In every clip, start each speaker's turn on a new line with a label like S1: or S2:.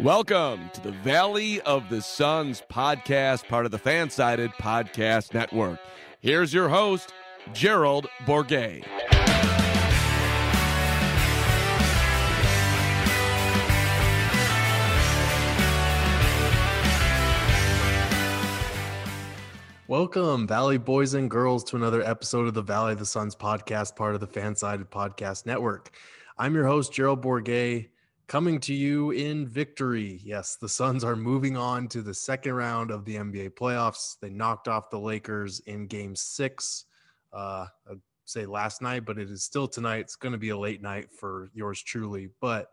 S1: Welcome to the Valley of the Suns podcast, part of the Fansided Podcast Network. Here's your host, Gerald Bourguet.
S2: Welcome, Valley boys and girls, to another episode of the Valley of the Suns podcast, part of the Fansided Podcast Network. I'm your host, Gerald Bourguet, coming to you in victory. Yes, the Suns are moving on to the second round of the NBA playoffs. They knocked off the Lakers in game six, uh, I'd say last night, but it is still tonight. It's going to be a late night for yours truly, but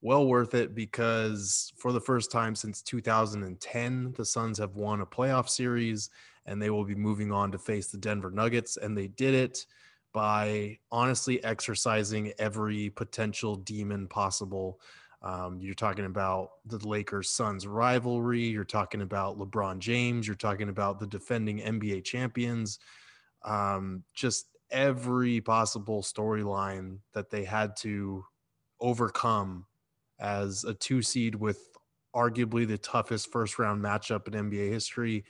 S2: well worth it because for the first time since 2010, the Suns have won a playoff series and they will be moving on to face the Denver Nuggets. And they did it by honestly exercising every potential demon possible. Um, you're talking about the Lakers Suns rivalry. You're talking about LeBron James. You're talking about the defending NBA champions. Um, just every possible storyline that they had to overcome as a two seed with arguably the toughest first round matchup in NBA history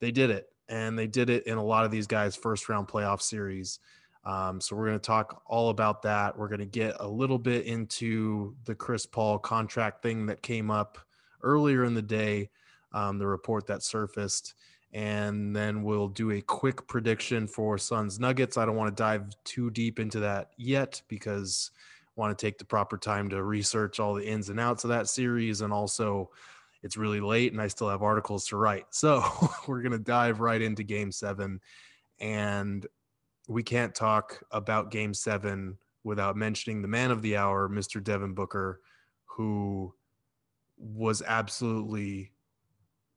S2: they did it, and they did it in a lot of these guys' first round playoff series. Um, so we're going to talk all about that. We're going to get a little bit into the Chris Paul contract thing that came up earlier in the day, um, the report that surfaced, and then we'll do a quick prediction for Suns Nuggets. I don't want to dive too deep into that yet because I want to take the proper time to research all the ins and outs of that series and also it's really late and I still have articles to write. So we're going to dive right into game seven. And we can't talk about game seven without mentioning the man of the hour, Mr. Devin Booker, who was absolutely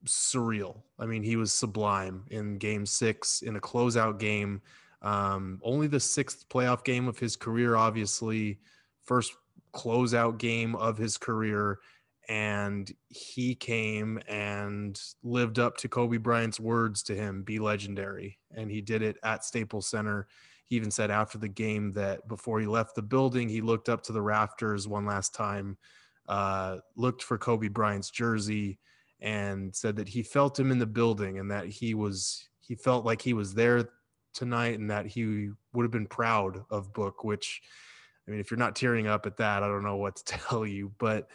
S2: surreal. I mean, he was sublime in game six in a closeout game. Um, only the sixth playoff game of his career, obviously, first closeout game of his career and he came and lived up to Kobe Bryant's words to him, be legendary. And he did it at Staples Center. He even said after the game that before he left the building, he looked up to the rafters one last time, uh, looked for Kobe Bryant's jersey, and said that he felt him in the building and that he was he felt like he was there tonight and that he would have been proud of Book. Which, I mean, if you're not tearing up at that, I don't know what to tell you, but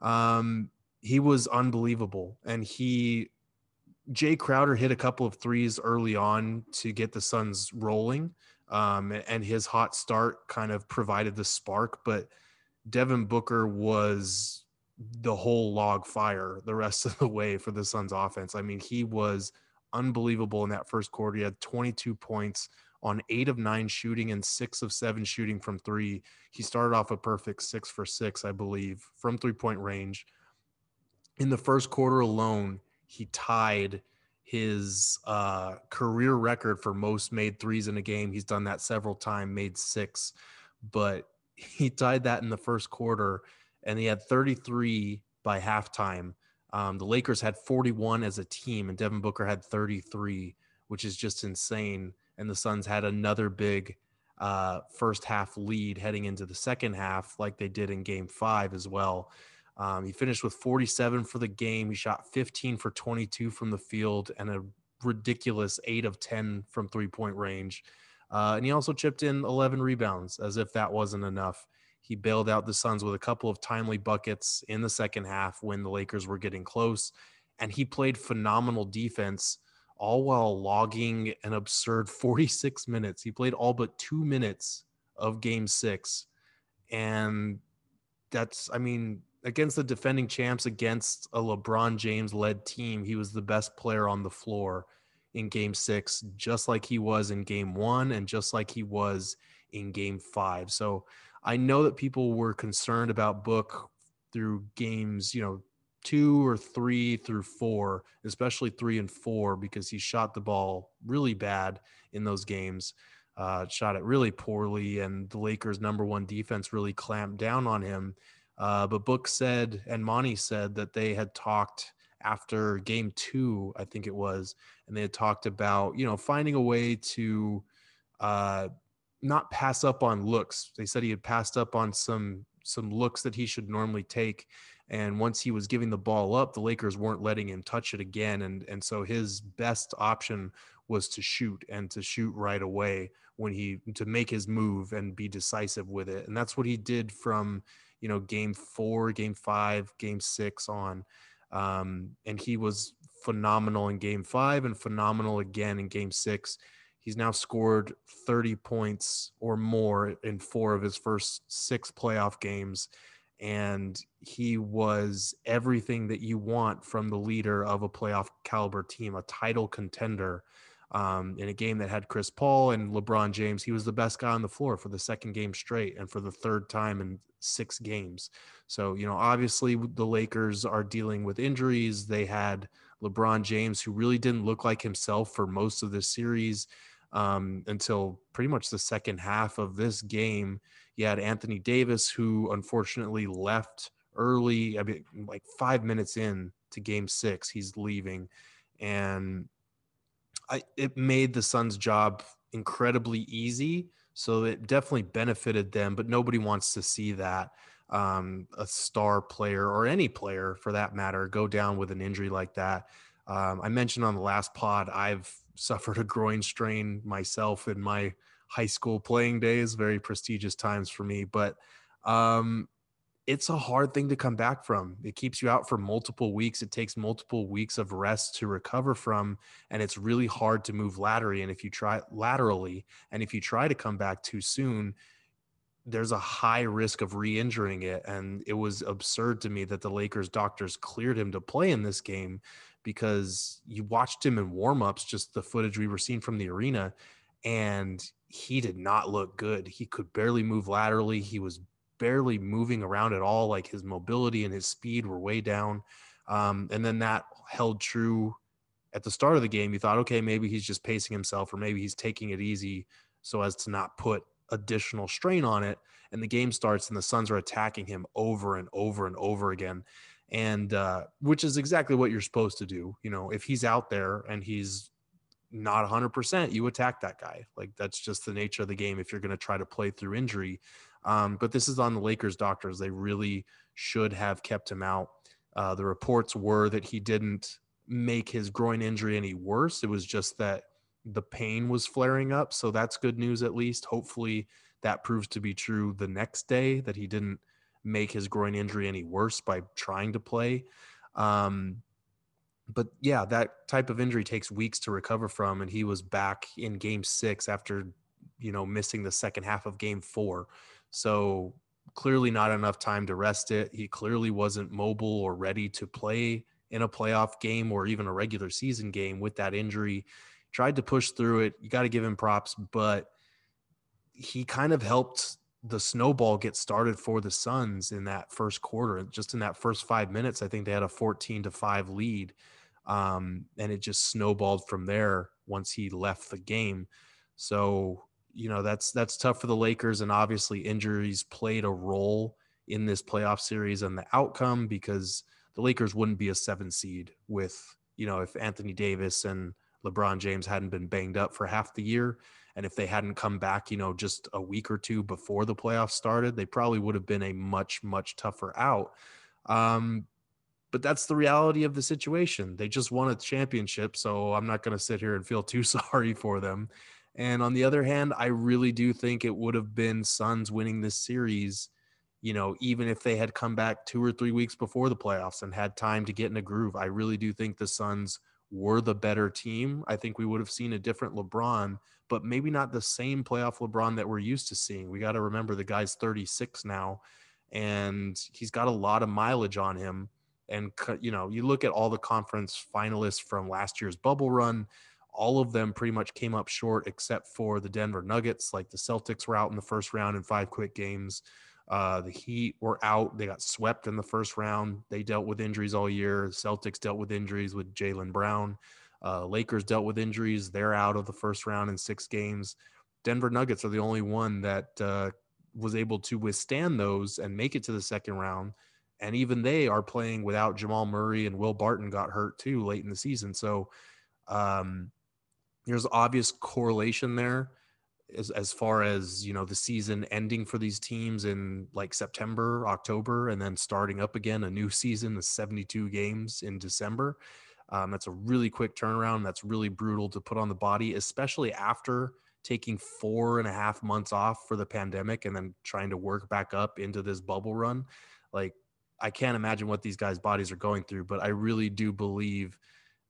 S2: um, he was unbelievable, and he Jae Crowder hit a couple of threes early on to get the Suns rolling, um, and his hot start kind of provided the spark. But Devin Booker was the whole log fire the rest of the way for the Suns offense. I mean, he was unbelievable in that first quarter. He had 22 points on eight of nine shooting and six of seven shooting from three. He started off a perfect six for six, I believe, from three point range. In the first quarter alone, he tied his uh, career record for most made threes in a game. He's done that several times, made six, but he tied that in the first quarter, and he had 33 by halftime. Um, the Lakers had 41 as a team, and Devin Booker had 33, which is just insane and the Suns had another big uh, first half lead heading into the second half, like they did in game five as well. Um, he finished with 47 for the game. He shot 15 for 22 from the field and a ridiculous 8 of 10 from three point range. Uh, and he also chipped in 11 rebounds as if that wasn't enough. He bailed out the Suns with a couple of timely buckets in the second half when the Lakers were getting close. And he played phenomenal defense all while logging an absurd 46 minutes. He played all but two minutes of game six. And that's, I mean, against the defending champs, against a LeBron James led team, he was the best player on the floor in game six, just like he was in game one and just like he was in game five. So I know that people were concerned about Book through games, you know, two or three through four, especially three and four, because he shot the ball really bad in those games. Uh, shot it really poorly, and the Lakers' number one defense really clamped down on him. Uh, but Book said, and Monty said that they had talked after game two, I think it was, and they had talked about, you know, finding a way to uh, not pass up on looks. They said he had passed up on some some looks that he should normally take And once he was giving the ball up, the Lakers weren't letting him touch it again. And, and so his best option was to shoot and to shoot right away when he to make his move and be decisive with it. And that's what he did from, you know, game four, game five, game six on. Um, and he was phenomenal in game five and phenomenal again in game six. He's now scored 30 points or more in four of his first six playoff games. And he was everything that you want from the leader of a playoff caliber team, a title contender. Um, in a game that had Chris Paul and LeBron James, he was the best guy on the floor for the second game straight and for the third time in six games. So, you know, obviously the Lakers are dealing with injuries. They had LeBron James, who really didn't look like himself for most of the series um, until pretty much the second half of this game. You had Anthony Davis, who unfortunately left early, I mean, like five minutes in to game six, he's leaving. And I, it made the Suns' job incredibly easy. So it definitely benefited them, but nobody wants to see that um, a star player or any player for that matter go down with an injury like that. Um, I mentioned on the last pod, I've suffered a groin strain myself in my high school playing days, very prestigious times for me. But um, it's a hard thing to come back from. It keeps you out for multiple weeks. It takes multiple weeks of rest to recover from, and it's really hard to move laterally. And if you try laterally, and if you try to come back too soon, there's a high risk of re-injuring it and it was absurd to me that the Lakers doctors cleared him to play in this game because you watched him in warm-ups just the footage we were seeing from the arena and he did not look good. He could barely move laterally. He was barely moving around at all. Like his mobility and his speed were way down. Um, and then that held true at the start of the game. You thought okay maybe he's just pacing himself or maybe he's taking it easy so as to not put additional strain on it. And the game starts and the suns are attacking him over and over and over again and uh, which is exactly what you're supposed to do you know if he's out there and he's not 100% you attack that guy like that's just the nature of the game if you're going to try to play through injury um, but this is on the lakers doctors they really should have kept him out uh, the reports were that he didn't make his groin injury any worse it was just that the pain was flaring up. So that's good news, at least. Hopefully, that proves to be true the next day that he didn't make his groin injury any worse by trying to play. Um, but yeah, that type of injury takes weeks to recover from. And he was back in game six after, you know, missing the second half of game four. So clearly not enough time to rest it. He clearly wasn't mobile or ready to play in a playoff game or even a regular season game with that injury tried to push through it. You got to give him props, but he kind of helped the snowball get started for the Suns in that first quarter. Just in that first five minutes, I think they had a 14 to 5 lead. Um, and it just snowballed from there once he left the game. So, you know, that's that's tough for the Lakers. And obviously injuries played a role in this playoff series and the outcome because the Lakers wouldn't be a seven seed with, you know, if Anthony Davis and LeBron James hadn't been banged up for half the year. And if they hadn't come back, you know, just a week or two before the playoffs started, they probably would have been a much, much tougher out. Um, but that's the reality of the situation. They just won a championship. So I'm not going to sit here and feel too sorry for them. And on the other hand, I really do think it would have been Suns winning this series, you know, even if they had come back two or three weeks before the playoffs and had time to get in a groove. I really do think the Suns were the better team, I think we would have seen a different LeBron, but maybe not the same playoff LeBron that we're used to seeing. We got to remember the guy's 36 now and he's got a lot of mileage on him. And, you know, you look at all the conference finalists from last year's bubble run, all of them pretty much came up short except for the Denver Nuggets. Like the Celtics were out in the first round in five quick games. Uh, the Heat were out. They got swept in the first round. They dealt with injuries all year. Celtics dealt with injuries with Jaylen Brown. Uh, Lakers dealt with injuries. They're out of the first round in six games. Denver Nuggets are the only one that uh, was able to withstand those and make it to the second round. And even they are playing without Jamal Murray and Will Barton got hurt too late in the season. So um, there's obvious correlation there as, as far as you know the season ending for these teams in like september october and then starting up again a new season the 72 games in december um, that's a really quick turnaround that's really brutal to put on the body especially after taking four and a half months off for the pandemic and then trying to work back up into this bubble run like i can't imagine what these guys bodies are going through but i really do believe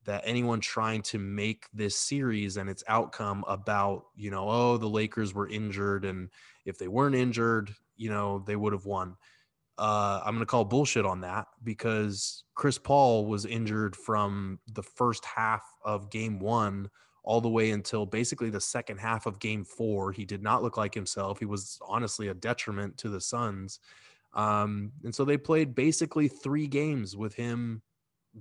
S2: that anyone trying to make this series and its outcome about, you know, oh, the Lakers were injured and if they weren't injured, you know, they would have won. Uh, I'm going to call bullshit on that because Chris Paul was injured from the first half of game one all the way until basically the second half of game four. He did not look like himself. He was honestly a detriment to the Suns. Um, and so they played basically three games with him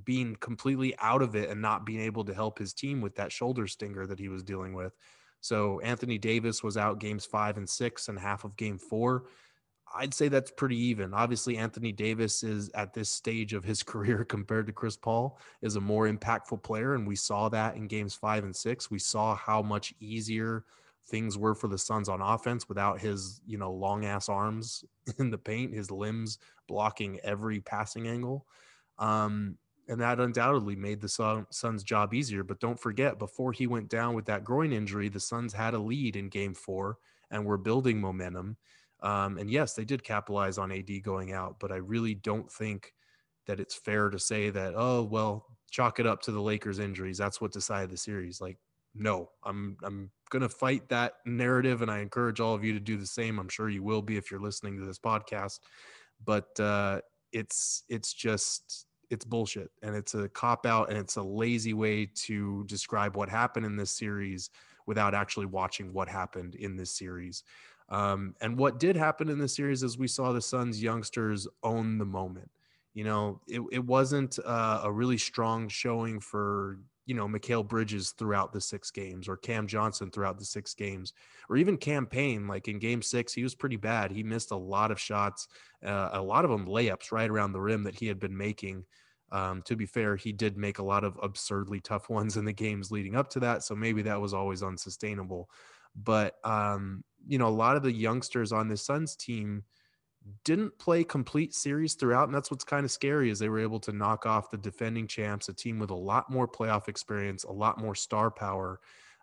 S2: being completely out of it and not being able to help his team with that shoulder stinger that he was dealing with. So Anthony Davis was out games five and six and half of game four. I'd say that's pretty even. Obviously, Anthony Davis is at this stage of his career compared to Chris Paul is a more impactful player. And we saw that in games five and six. We saw how much easier things were for the Suns on offense without his, you know, long ass arms in the paint, his limbs blocking every passing angle. Um, and that undoubtedly made the Suns' job easier. But don't forget, before he went down with that groin injury, the Suns had a lead in Game Four and were building momentum. Um, and yes, they did capitalize on AD going out, but I really don't think that it's fair to say that oh well, chalk it up to the Lakers' injuries. That's what decided the series. Like, no, I'm I'm gonna fight that narrative, and I encourage all of you to do the same. I'm sure you will be if you're listening to this podcast. But uh, it's it's just it's bullshit and it's a cop out and it's a lazy way to describe what happened in this series without actually watching what happened in this series. Um, and what did happen in the series is we saw the Suns youngsters own the moment. You know, it, it wasn't uh, a really strong showing for you know, Mikal Bridges throughout the six games or Cam Johnson throughout the six games or even Cam Payne. Like in game six, he was pretty bad. He missed a lot of shots, uh, a lot of them layups right around the rim that he had been making. Um, to be fair, he did make a lot of absurdly tough ones in the games leading up to that. So maybe that was always unsustainable. But, um, you know, a lot of the youngsters on the Suns team – didn't play complete series throughout and that's what's kind of scary is they were able to knock off the defending champs a team with a lot more playoff experience a lot more star power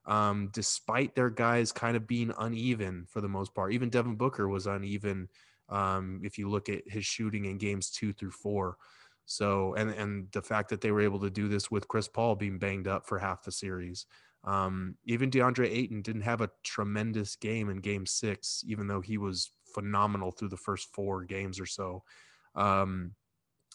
S2: um, despite their guys kind of being uneven for the most part. Even devin booker was uneven um, if you look at his shooting in games two through four. So and and the fact that they were able to do this with chris paul being banged up for half the series um, even deandre ayton didn't have a tremendous game in game six even though he was phenomenal through the first four games or so. Um,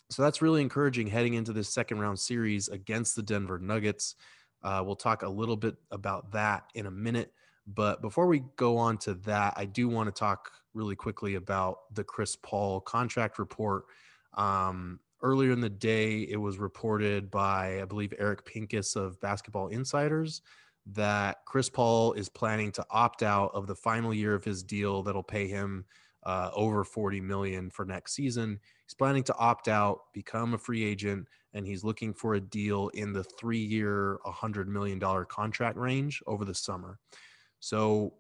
S2: so that's really encouraging heading into this second round series against the Denver Nuggets. Uh, we'll talk a little bit about that in a minute. But before we go on to that, I do want to talk really quickly about the Chris Paul contract report. Um, earlier in the day, it was reported by, I believe, Eric Pincus of Basketball Insiders that Chris Paul is planning to opt out of the final year of his deal that'll pay him uh, over 40 million for next season. He's planning to opt out, become a free agent, and he's looking for a deal in the three-year, 100 million dollar contract range over the summer. So,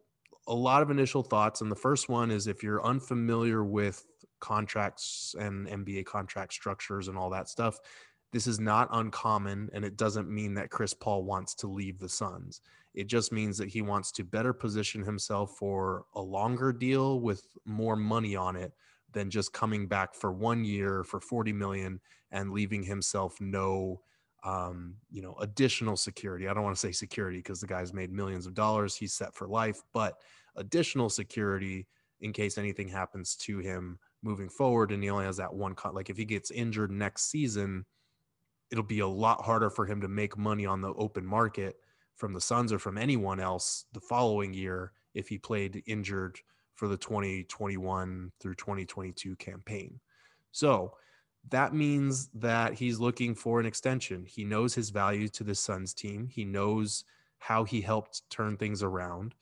S2: a lot of initial thoughts, and the first one is if you're unfamiliar with contracts and NBA contract structures and all that stuff, this is not uncommon, and it doesn't mean that Chris Paul wants to leave the Suns. It just means that he wants to better position himself for a longer deal with more money on it than just coming back for one year for 40 million and leaving himself no um, you know, additional security. I don't want to say security because the guy's made millions of dollars. He's set for life, but additional security in case anything happens to him moving forward. And he only has that one cut. Like if he gets injured next season, it'll be a lot harder for him to make money on the open market from the Suns or from anyone else the following year if he played injured for the 2021 through 2022 campaign. So that means that he's looking for an extension. He knows his value to the Suns team. He knows how he helped turn things around.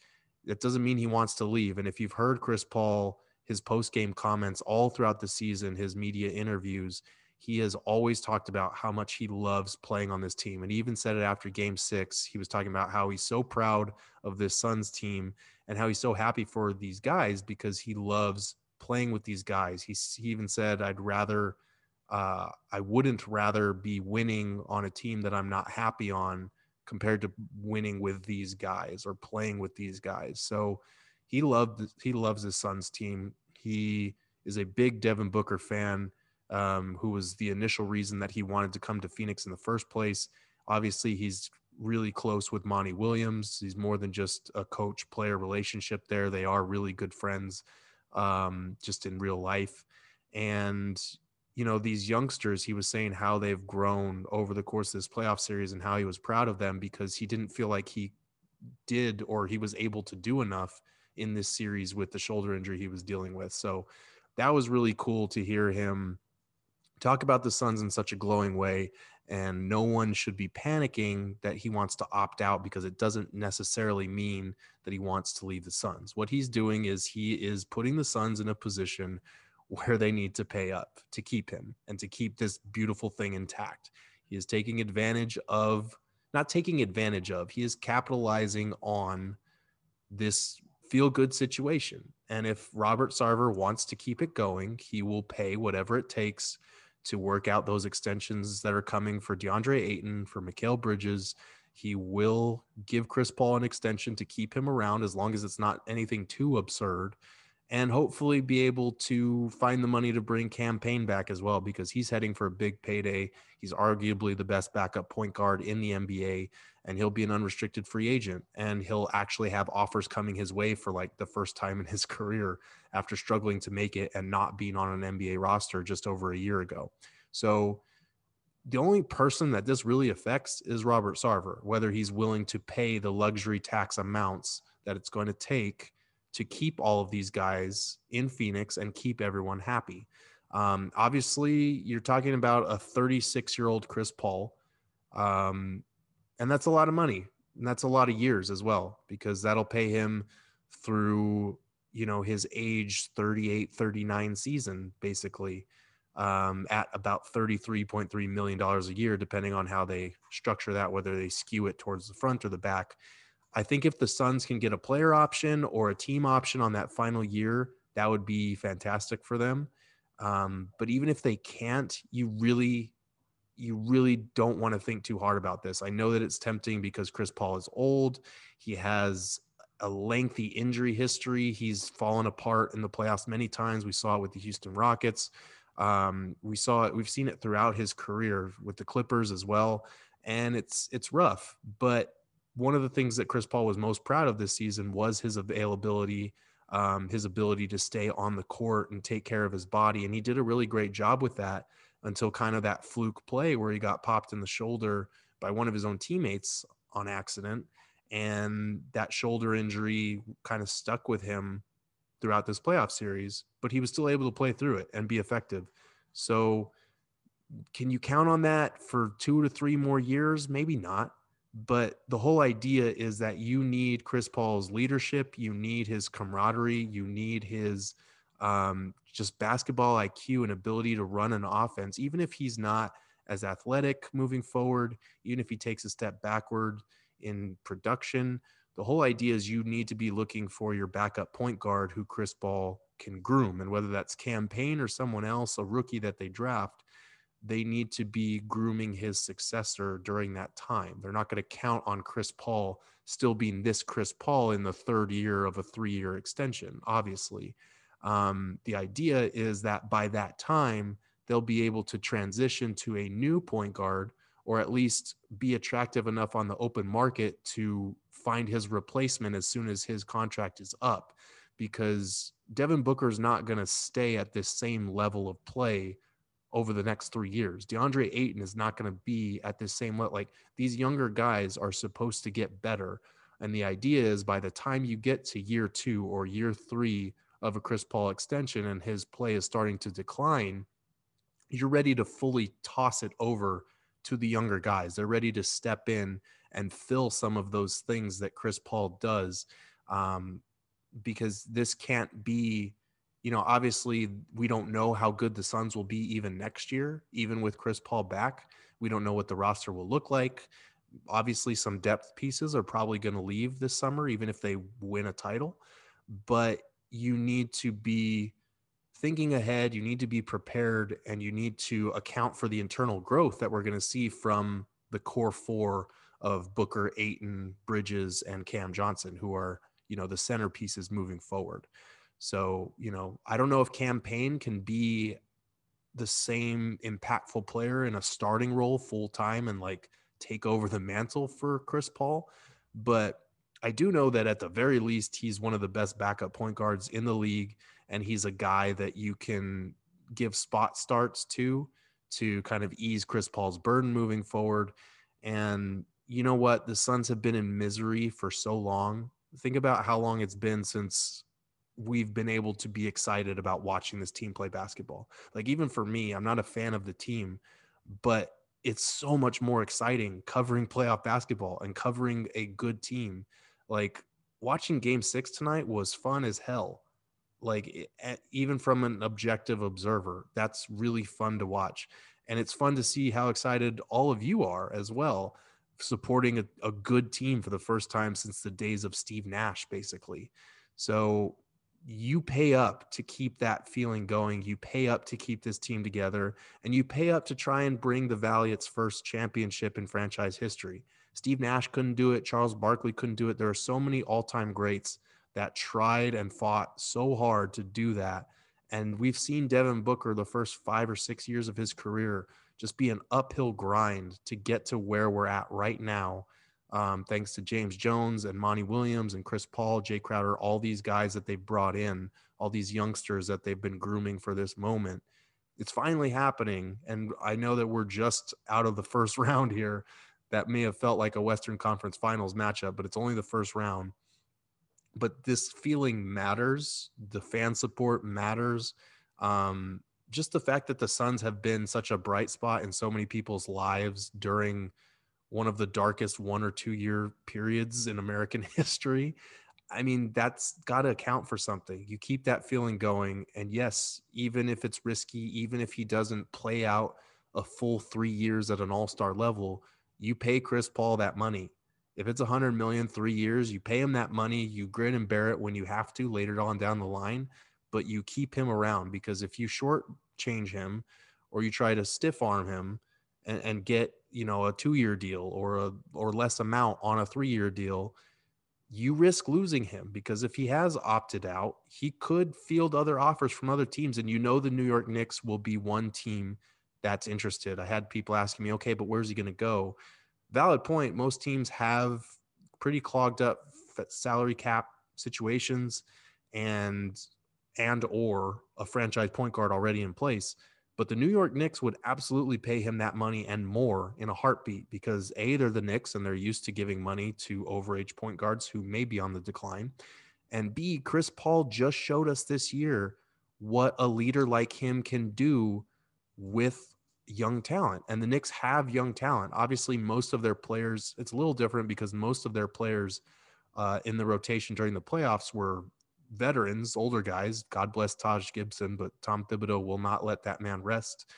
S2: It doesn't mean he wants to leave. And if you've heard Chris Paul, his post game comments all throughout the season, his media interviews, he has always talked about how much he loves playing on this team. And he even said it after game six. He was talking about how he's so proud of this Suns team and how he's so happy for these guys because he loves playing with these guys. He, he even said, I'd rather, uh, I wouldn't rather be winning on a team that I'm not happy on compared to winning with these guys or playing with these guys. So he loved, he loves his Suns team. He is a big Devin Booker fan um, who was the initial reason that he wanted to come to Phoenix in the first place. Obviously, he's really close with Monty Williams. He's more than just a coach player relationship there. They are really good friends um, just in real life. And, you know, these youngsters, he was saying how they've grown over the course of this playoff series and how he was proud of them because he didn't feel like he did or he was able to do enough in this series with the shoulder injury he was dealing with. So that was really cool to hear him talk about the Suns in such a glowing way. And no one should be panicking that he wants to opt out because it doesn't necessarily mean that he wants to leave the Suns. What he's doing is he is putting the Suns in a position where they need to pay up to keep him and to keep this beautiful thing intact. He is taking advantage of, not taking advantage of, he is capitalizing on this feel good situation. And if Robert Sarver wants to keep it going, he will pay whatever it takes to work out those extensions that are coming for DeAndre Ayton, for Mikal Bridges. He will give Chris Paul an extension to keep him around as long as it's not anything too absurd and hopefully be able to find the money to bring Cam Payne back as well because he's heading for a big payday. He's arguably the best backup point guard in the NBA, and he'll be an unrestricted free agent. And he'll actually have offers coming his way for like the first time in his career after struggling to make it and not being on an NBA roster just over a year ago. So the only person that this really affects is Robert Sarver, whether he's willing to pay the luxury tax amounts that it's going to take to keep all of these guys in Phoenix and keep everyone happy. Um, obviously, you're talking about a 36 year old Chris Paul. Um, and that's a lot of money. And that's a lot of years as well, because that'll pay him through, you know, his age 38, 39 season, basically, um, at about $33.3 million a year, depending on how they structure that, whether they skew it towards the front or the back. I think if the Suns can get a player option or a team option on that final year, that would be fantastic for them. Um, but even if they can't, you really, you really don't want to think too hard about this. I know that it's tempting because Chris Paul is old. He has a lengthy injury history. He's fallen apart in the playoffs many times. We saw it with the Houston Rockets. Um, we saw it. We've seen it throughout his career with the Clippers as well, and it's it's rough. But one of the things that Chris Paul was most proud of this season was his availability, um, his ability to stay on the court and take care of his body. And he did a really great job with that until kind of that fluke play where he got popped in the shoulder by one of his own teammates on accident. And that shoulder injury kind of stuck with him throughout this playoff series, but he was still able to play through it and be effective. So, can you count on that for two to three more years? Maybe not. But the whole idea is that you need Chris Paul's leadership, you need his camaraderie, you need his um, just basketball IQ and ability to run an offense, even if he's not as athletic moving forward, even if he takes a step backward in production. The whole idea is you need to be looking for your backup point guard who Chris Paul can groom. And whether that's Cam Payne or someone else, a rookie that they draft, they need to be grooming his successor during that time. They're not going to count on Chris Paul still being this Chris Paul in the third year of a three year extension, obviously. Um, the idea is that by that time, they'll be able to transition to a new point guard or at least be attractive enough on the open market to find his replacement as soon as his contract is up because Devin Booker is not going to stay at this same level of play over the next three years. DeAndre Ayton is not going to be at this same level. Like these younger guys are supposed to get better. And the idea is by the time you get to year two or year three of a Chris Paul extension and his play is starting to decline, you're ready to fully toss it over to the younger guys. They're ready to step in and fill some of those things that Chris Paul does. Um, because this can't be you know, obviously we don't know how good the Suns will be even next year, even with Chris Paul back. We don't know what the roster will look like. Obviously, some depth pieces are probably going to leave this summer, even if they win a title. But you need to be thinking ahead, you need to be prepared, and you need to account for the internal growth that we're going to see from the core four of Booker, Ayton, Bridges, and Cam Johnson, who are, you know, the centerpieces moving forward. So, you know, I don't know if Cam Payne can be the same impactful player in a starting role full time and like take over the mantle for Chris Paul, but I do know that at the very least, he's one of the best backup point guards in the league. And he's a guy that you can give spot starts to to kind of ease Chris Paul's burden moving forward. And you know what? The Suns have been in misery for so long. Think about how long it's been since we've been able to be excited about watching this team play basketball. Like, even for me, I'm not a fan of the team, but it's so much more exciting covering playoff basketball and covering a good team like watching game six tonight was fun as hell. Like even from an objective observer, that's really fun to watch. And it's fun to see how excited all of you are as well, supporting a, a good team for the first time since the days of Steve Nash, basically. So you pay up to keep that feeling going. You pay up to keep this team together, and you pay up to try and bring the Valley its first championship in franchise history. Steve Nash couldn't do it. Charles Barkley couldn't do it. There are so many all time greats that tried and fought so hard to do that. And we've seen Devin Booker the first five or six years of his career just be an uphill grind to get to where we're at right now. Um, thanks to James Jones and Monty Williams and Chris Paul, Jae Crowder, all these guys that they've brought in, all these youngsters that they've been grooming for this moment. It's finally happening. And I know that we're just out of the first round here that may have felt like a Western Conference Finals matchup, but it's only the first round. But this feeling matters. The fan support matters. Um, just the fact that the Suns have been such a bright spot in so many people's lives during one of the darkest one or two year periods in American history. I mean, that's got to account for something. You keep that feeling going. And yes, even if it's risky, even if he doesn't play out a full three years at an all star level, you pay Chris Paul that money. If it's a hundred million three years, you pay him that money. You grin and bear it when you have to later on down the line, but you keep him around because if you short change him or you try to stiff arm him and, and get you know a two year deal or a or less amount on a three year deal, you risk losing him because if he has opted out, he could field other offers from other teams, and you know the New York Knicks will be one team that's interested. I had people asking me, okay, but where's he going to go? Valid point. Most teams have pretty clogged up salary cap situations and and or a franchise point guard already in place. But the New York Knicks would absolutely pay him that money and more in a heartbeat because A, they're the Knicks and they're used to giving money to overage point guards who may be on the decline. And B, Chris Paul just showed us this year what a leader like him can do with young talent. And the Knicks have young talent. Obviously, most of their players, it's a little different because most of their players uh, in the rotation during the playoffs were veterans, older guys. God bless Taj Gibson, but Tom Thibodeau will not let that man rest.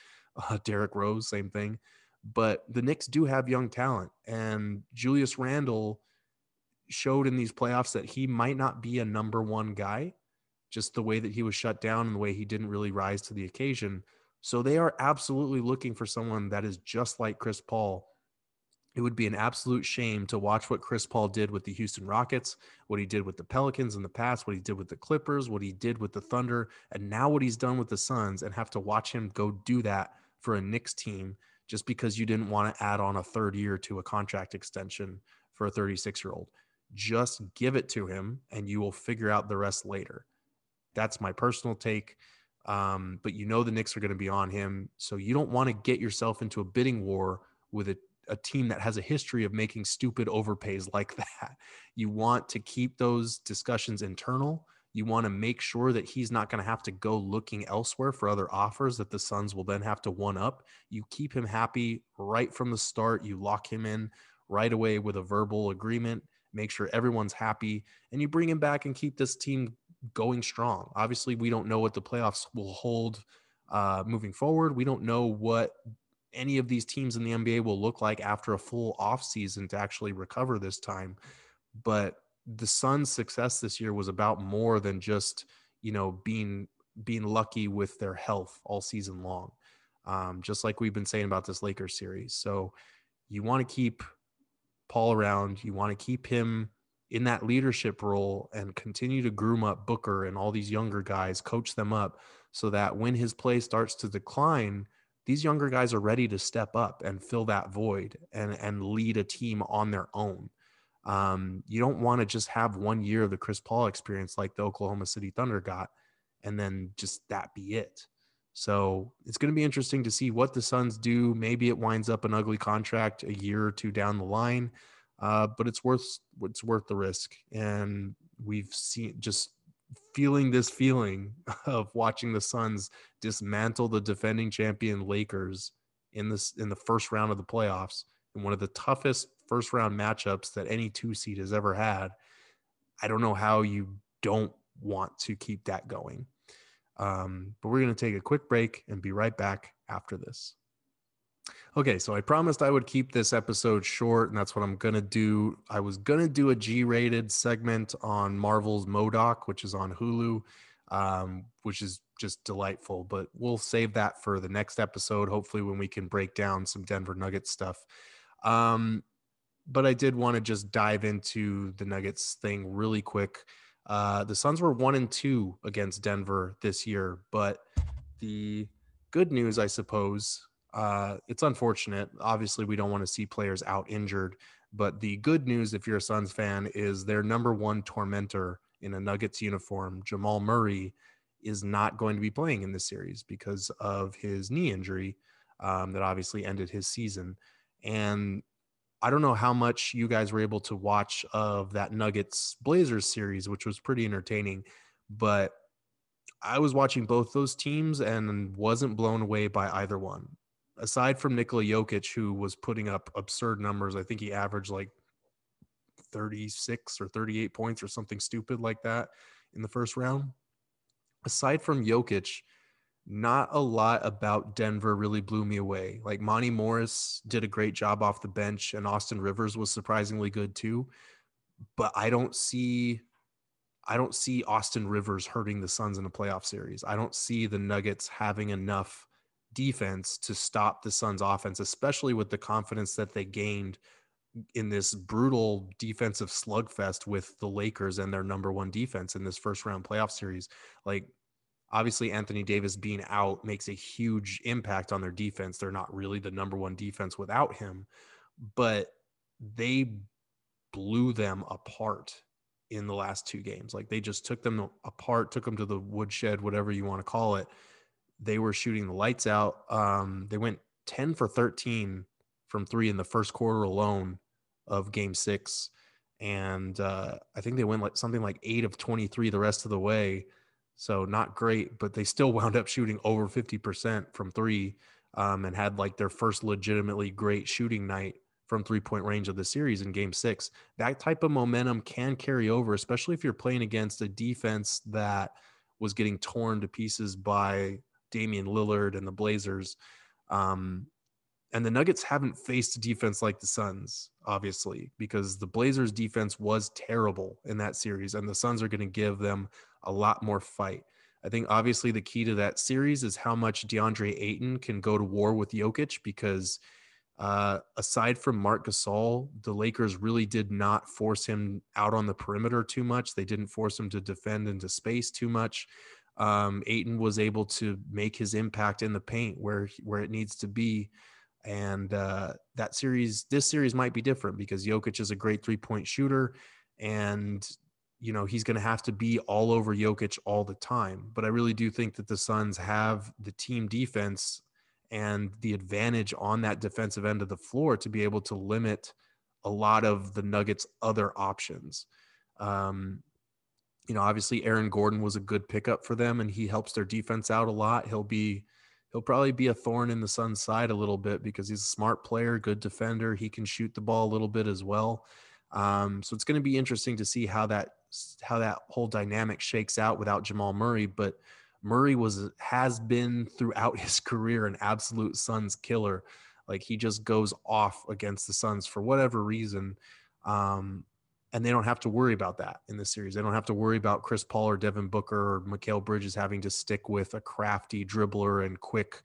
S2: Uh, Derrick Rose, same thing. But the Knicks do have young talent. And Julius Randle showed in these playoffs that he might not be a number one guy, just the way that he was shut down and the way he didn't really rise to the occasion. So they are absolutely looking for someone that is just like Chris Paul. It would be an absolute shame to watch what Chris Paul did with the Houston Rockets, what he did with the Pelicans in the past, what he did with the Clippers, what he did with the Thunder, and now what he's done with the Suns, and have to watch him go do that for a Knicks team just because you didn't want to add on a third year to a contract extension for a 36 year old. Just give it to him and you will figure out the rest later. That's my personal take. Um, but you know the Knicks are going to be on him. So you don't want to get yourself into a bidding war with a, a team that has a history of making stupid overpays like that. You want to keep those discussions internal. You want to make sure that he's not going to have to go looking elsewhere for other offers that the Suns will then have to one up. You keep him happy right from the start. You lock him in right away with a verbal agreement. Make sure everyone's happy, and you bring him back and keep this team going strong. Obviously, we don't know what the playoffs will hold uh, moving forward. We don't know what any of these teams in the NBA will look like after a full off season to actually recover this time. But the Suns' success this year was about more than just you know being being lucky with their health all season long. Um, just like we've been saying about this Lakers series. So you want to keep Paul around. You want to keep him in that leadership role and continue to groom up Booker and all these younger guys, coach them up so that when his play starts to decline, these younger guys are ready to step up and fill that void and, and lead a team on their own. Um, you don't want to just have one year of the Chris Paul experience like the Oklahoma City Thunder got, and then just that be it. So it's going to be interesting to see what the Suns do. Maybe it winds up an ugly contract a year or two down the line, uh, but it's worth it's worth the risk. And we've seen just feeling this feeling of watching the Suns dismantle the defending champion Lakers in this in the first round of the playoffs in one of the toughest first round matchups that any two seed has ever had. I don't know how you don't want to keep that going. Um, but we're going to take a quick break and be right back after this. Okay, so I promised I would keep this episode short, and that's what I'm to do. I was to do a G rated segment on Marvel's M.O.D.O.K., which is on Hulu, um, which is just delightful, but we'll save that for the next episode, hopefully, when we can break down some Denver Nuggets stuff. Um, but I did want to just dive into the Nuggets thing really quick. Uh, the Suns were one and two against Denver this year, but the good news, I suppose, uh, it's unfortunate. Obviously, we don't want to see players out injured, but the good news, if you're a Suns fan, is their number one tormentor in a Nuggets uniform, Jamal Murray, is not going to be playing in this series because of his knee injury um, that obviously ended his season. And I don't know how much you guys were able to watch of that Nuggets Blazers series, which was pretty entertaining, but I was watching both those teams and wasn't blown away by either one. Aside from Nikola Jokic, who was putting up absurd numbers, I think he averaged like 36 or 38 points or something stupid like that in the first round. Aside from Jokic, not a lot about Denver really blew me away. Like Monte Morris did a great job off the bench, and Austin Rivers was surprisingly good too. But I don't see, I don't see Austin Rivers hurting the Suns in a playoff series. I don't see the Nuggets having enough defense to stop the Suns' offense, especially with the confidence that they gained in this brutal defensive slugfest with the Lakers and their number one defense in this first round playoff series. Like obviously Anthony Davis being out makes a huge impact on their defense. They're not really the number one defense without him, but they blew them apart in the last two games. Like they just took them apart, took them to the woodshed, whatever you want to call it. They were shooting the lights out. Um, they went 10 for 13 from three in the first quarter alone of game six. And uh, I think they went like something like eight of 23 the rest of the way. So not great, but they still wound up shooting over 50% from three um, and had like their first legitimately great shooting night from three point range of the series in game six. That type of momentum can carry over, especially if you're playing against a defense that was getting torn to pieces by Damian Lillard and the Blazers. Um, and the Nuggets haven't faced a defense like the Suns, obviously, because the Blazers defense was terrible in that series, and the Suns are going to give them a lot more fight. I think obviously the key to that series is how much DeAndre Ayton can go to war with Jokic because uh, aside from Marc Gasol, the Lakers really did not force him out on the perimeter too much. They didn't force him to defend into space too much. Um, Ayton was able to make his impact in the paint where where it needs to be. And uh, that series, this series might be different because Jokic is a great three point shooter, and you know, he's going to have to be all over Jokic all the time. But I really do think that the Suns have the team defense and the advantage on that defensive end of the floor to be able to limit a lot of the Nuggets' other options. Um, you know, obviously Aaron Gordon was a good pickup for them, and he helps their defense out a lot. He'll be he'll probably be a thorn in the Suns' side a little bit because he's a smart player, good defender. He can shoot the ball a little bit as well. Um, so it's going to be interesting to see how that how that whole dynamic shakes out without Jamal Murray, but Murray was has been throughout his career an absolute Suns killer. Like he just goes off against the Suns for whatever reason. Um, and they don't have to worry about that in the series. They don't have to worry about Chris Paul or Devin Booker or Mikal Bridges having to stick with a crafty dribbler and quick,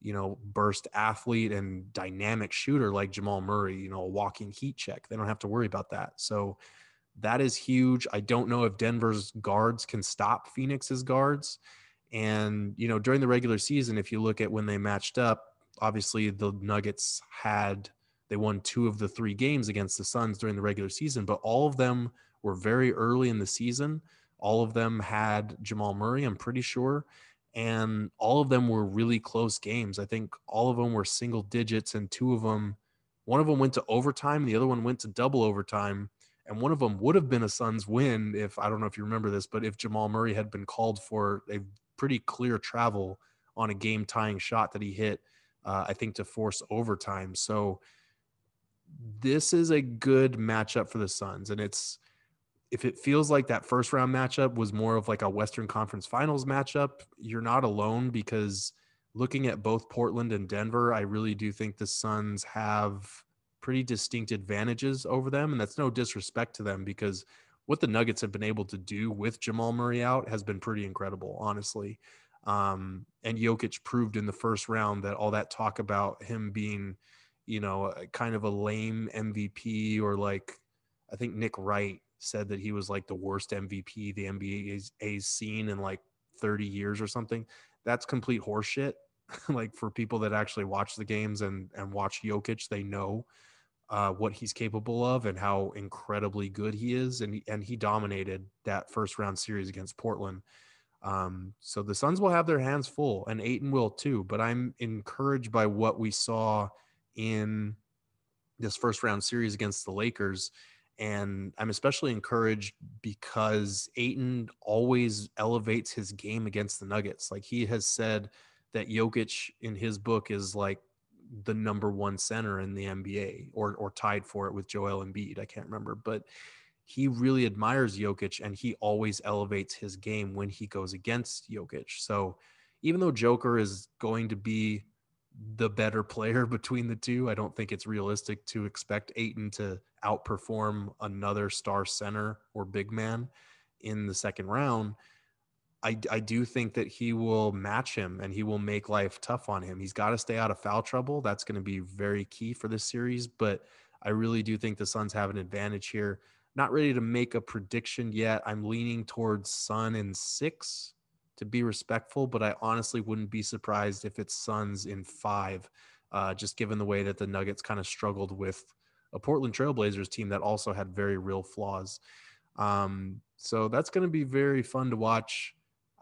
S2: you know, burst athlete and dynamic shooter like Jamal Murray, you know, a walking heat check. They don't have to worry about that. So that is huge. I don't know if Denver's guards can stop Phoenix's guards. And, you know, during the regular season, if you look at when they matched up, obviously the Nuggets had they won two of the three games against the Suns during the regular season, but all of them were very early in the season. All of them had Jamal Murray, I'm pretty sure. And all of them were really close games. I think all of them were single digits, and two of them, one of them went to overtime, the other one went to double overtime. And one of them would have been a Suns win if I don't know if you remember this, but if Jamal Murray had been called for a pretty clear travel on a game tying shot that he hit, uh, I think to force overtime. So this is a good matchup for the Suns. And it's, if it feels like that first round matchup was more of like a Western Conference Finals matchup, you're not alone because looking at both Portland and Denver, I really do think the Suns have pretty distinct advantages over them. And that's no disrespect to them because what the Nuggets have been able to do with Jamal Murray out has been pretty incredible, honestly. Um, and Jokic proved in the first round that all that talk about him being – you know, kind of a lame MVP or like I think Nick Wright said that he was like the worst MVP the NBA has seen in like 30 years or something. That's complete horseshit. like for people that actually watch the games and and watch Jokic, they know uh, what he's capable of and how incredibly good he is, and and he dominated that first round series against Portland. Um, so the Suns will have their hands full, and Ayton will too. But I'm encouraged by what we saw in this first round series against the Lakers. And I'm especially encouraged because Ayton always elevates his game against the Nuggets. Like he has said that Jokic in his book is like the number one center in the NBA or or tied for it with Joel Embiid. I can't remember, but he really admires Jokic and he always elevates his game when he goes against Jokic. So even though Joker is going to be the better player between the two. I don't think it's realistic to expect Ayton to outperform another star center or big man in the second round. I, I do think that he will match him and he will make life tough on him. He's got to stay out of foul trouble. That's going to be very key for this series. But I really do think the Suns have an advantage here. Not ready to make a prediction yet. I'm leaning towards Sun in six to be respectful, but I honestly wouldn't be surprised if it's Suns in five, uh, just given the way that the Nuggets kind of struggled with a Portland Trailblazers team that also had very real flaws. Um, so that's going to be very fun to watch.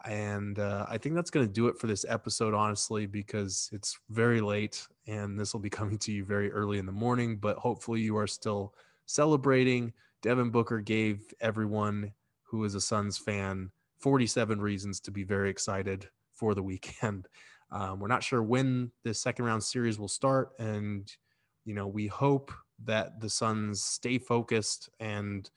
S2: And uh, I think that's going to do it for this episode, honestly, because it's very late and this will be coming to you very early in the morning. But hopefully, you are still celebrating. Devin Booker gave everyone who is a Suns fan 47 reasons to be very excited for the weekend. Um, we're not sure when the second round series will start, and you know we hope that the Suns stay focused and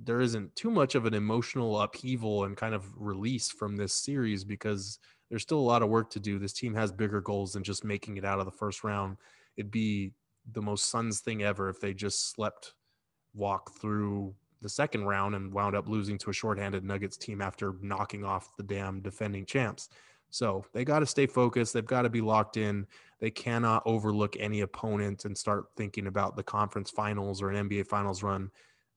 S2: there isn't too much of an emotional upheaval and kind of release from this series because there's still a lot of work to do. This team has bigger goals than just making it out of the first round. It'd be the most Suns thing ever if they just slept walk through the second round and wound up losing to a shorthanded Nuggets team after knocking off the damn defending champs. So they got to stay focused. They've got to be locked in. They cannot overlook any opponent and start thinking about the conference finals or an NBA finals run.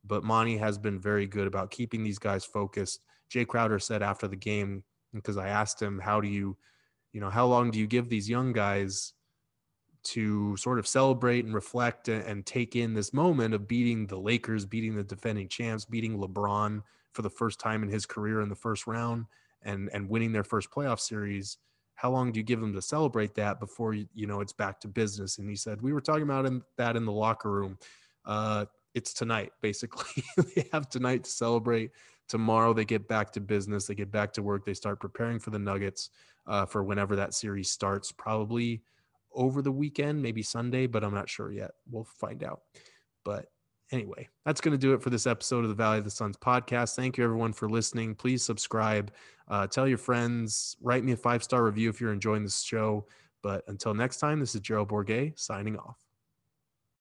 S2: But Monty has been very good about keeping these guys focused. Jae Crowder said after the game, because I asked him, how do you, you know, how long do you give these young guys to sort of celebrate and reflect and take in this moment of beating the Lakers, beating the defending champs, beating LeBron for the first time in his career in the first round and and winning their first playoff series. How long do you give them to celebrate that before you, you know it's back to business? And he said we were talking about in, that in the locker room. Uh, it's tonight, basically. they have tonight to celebrate. Tomorrow they get back to business. They get back to work. They start preparing for the Nuggets uh, for whenever that series starts. Probably over the weekend, maybe Sunday, but I'm not sure yet. We'll find out. But anyway, that's going to do it for this episode of the Valley of the Suns podcast. Thank you, everyone, for listening. Please subscribe, uh, tell your friends, write me a five star review if you're enjoying this show. But until next time, this is Gerald Bourguet signing off.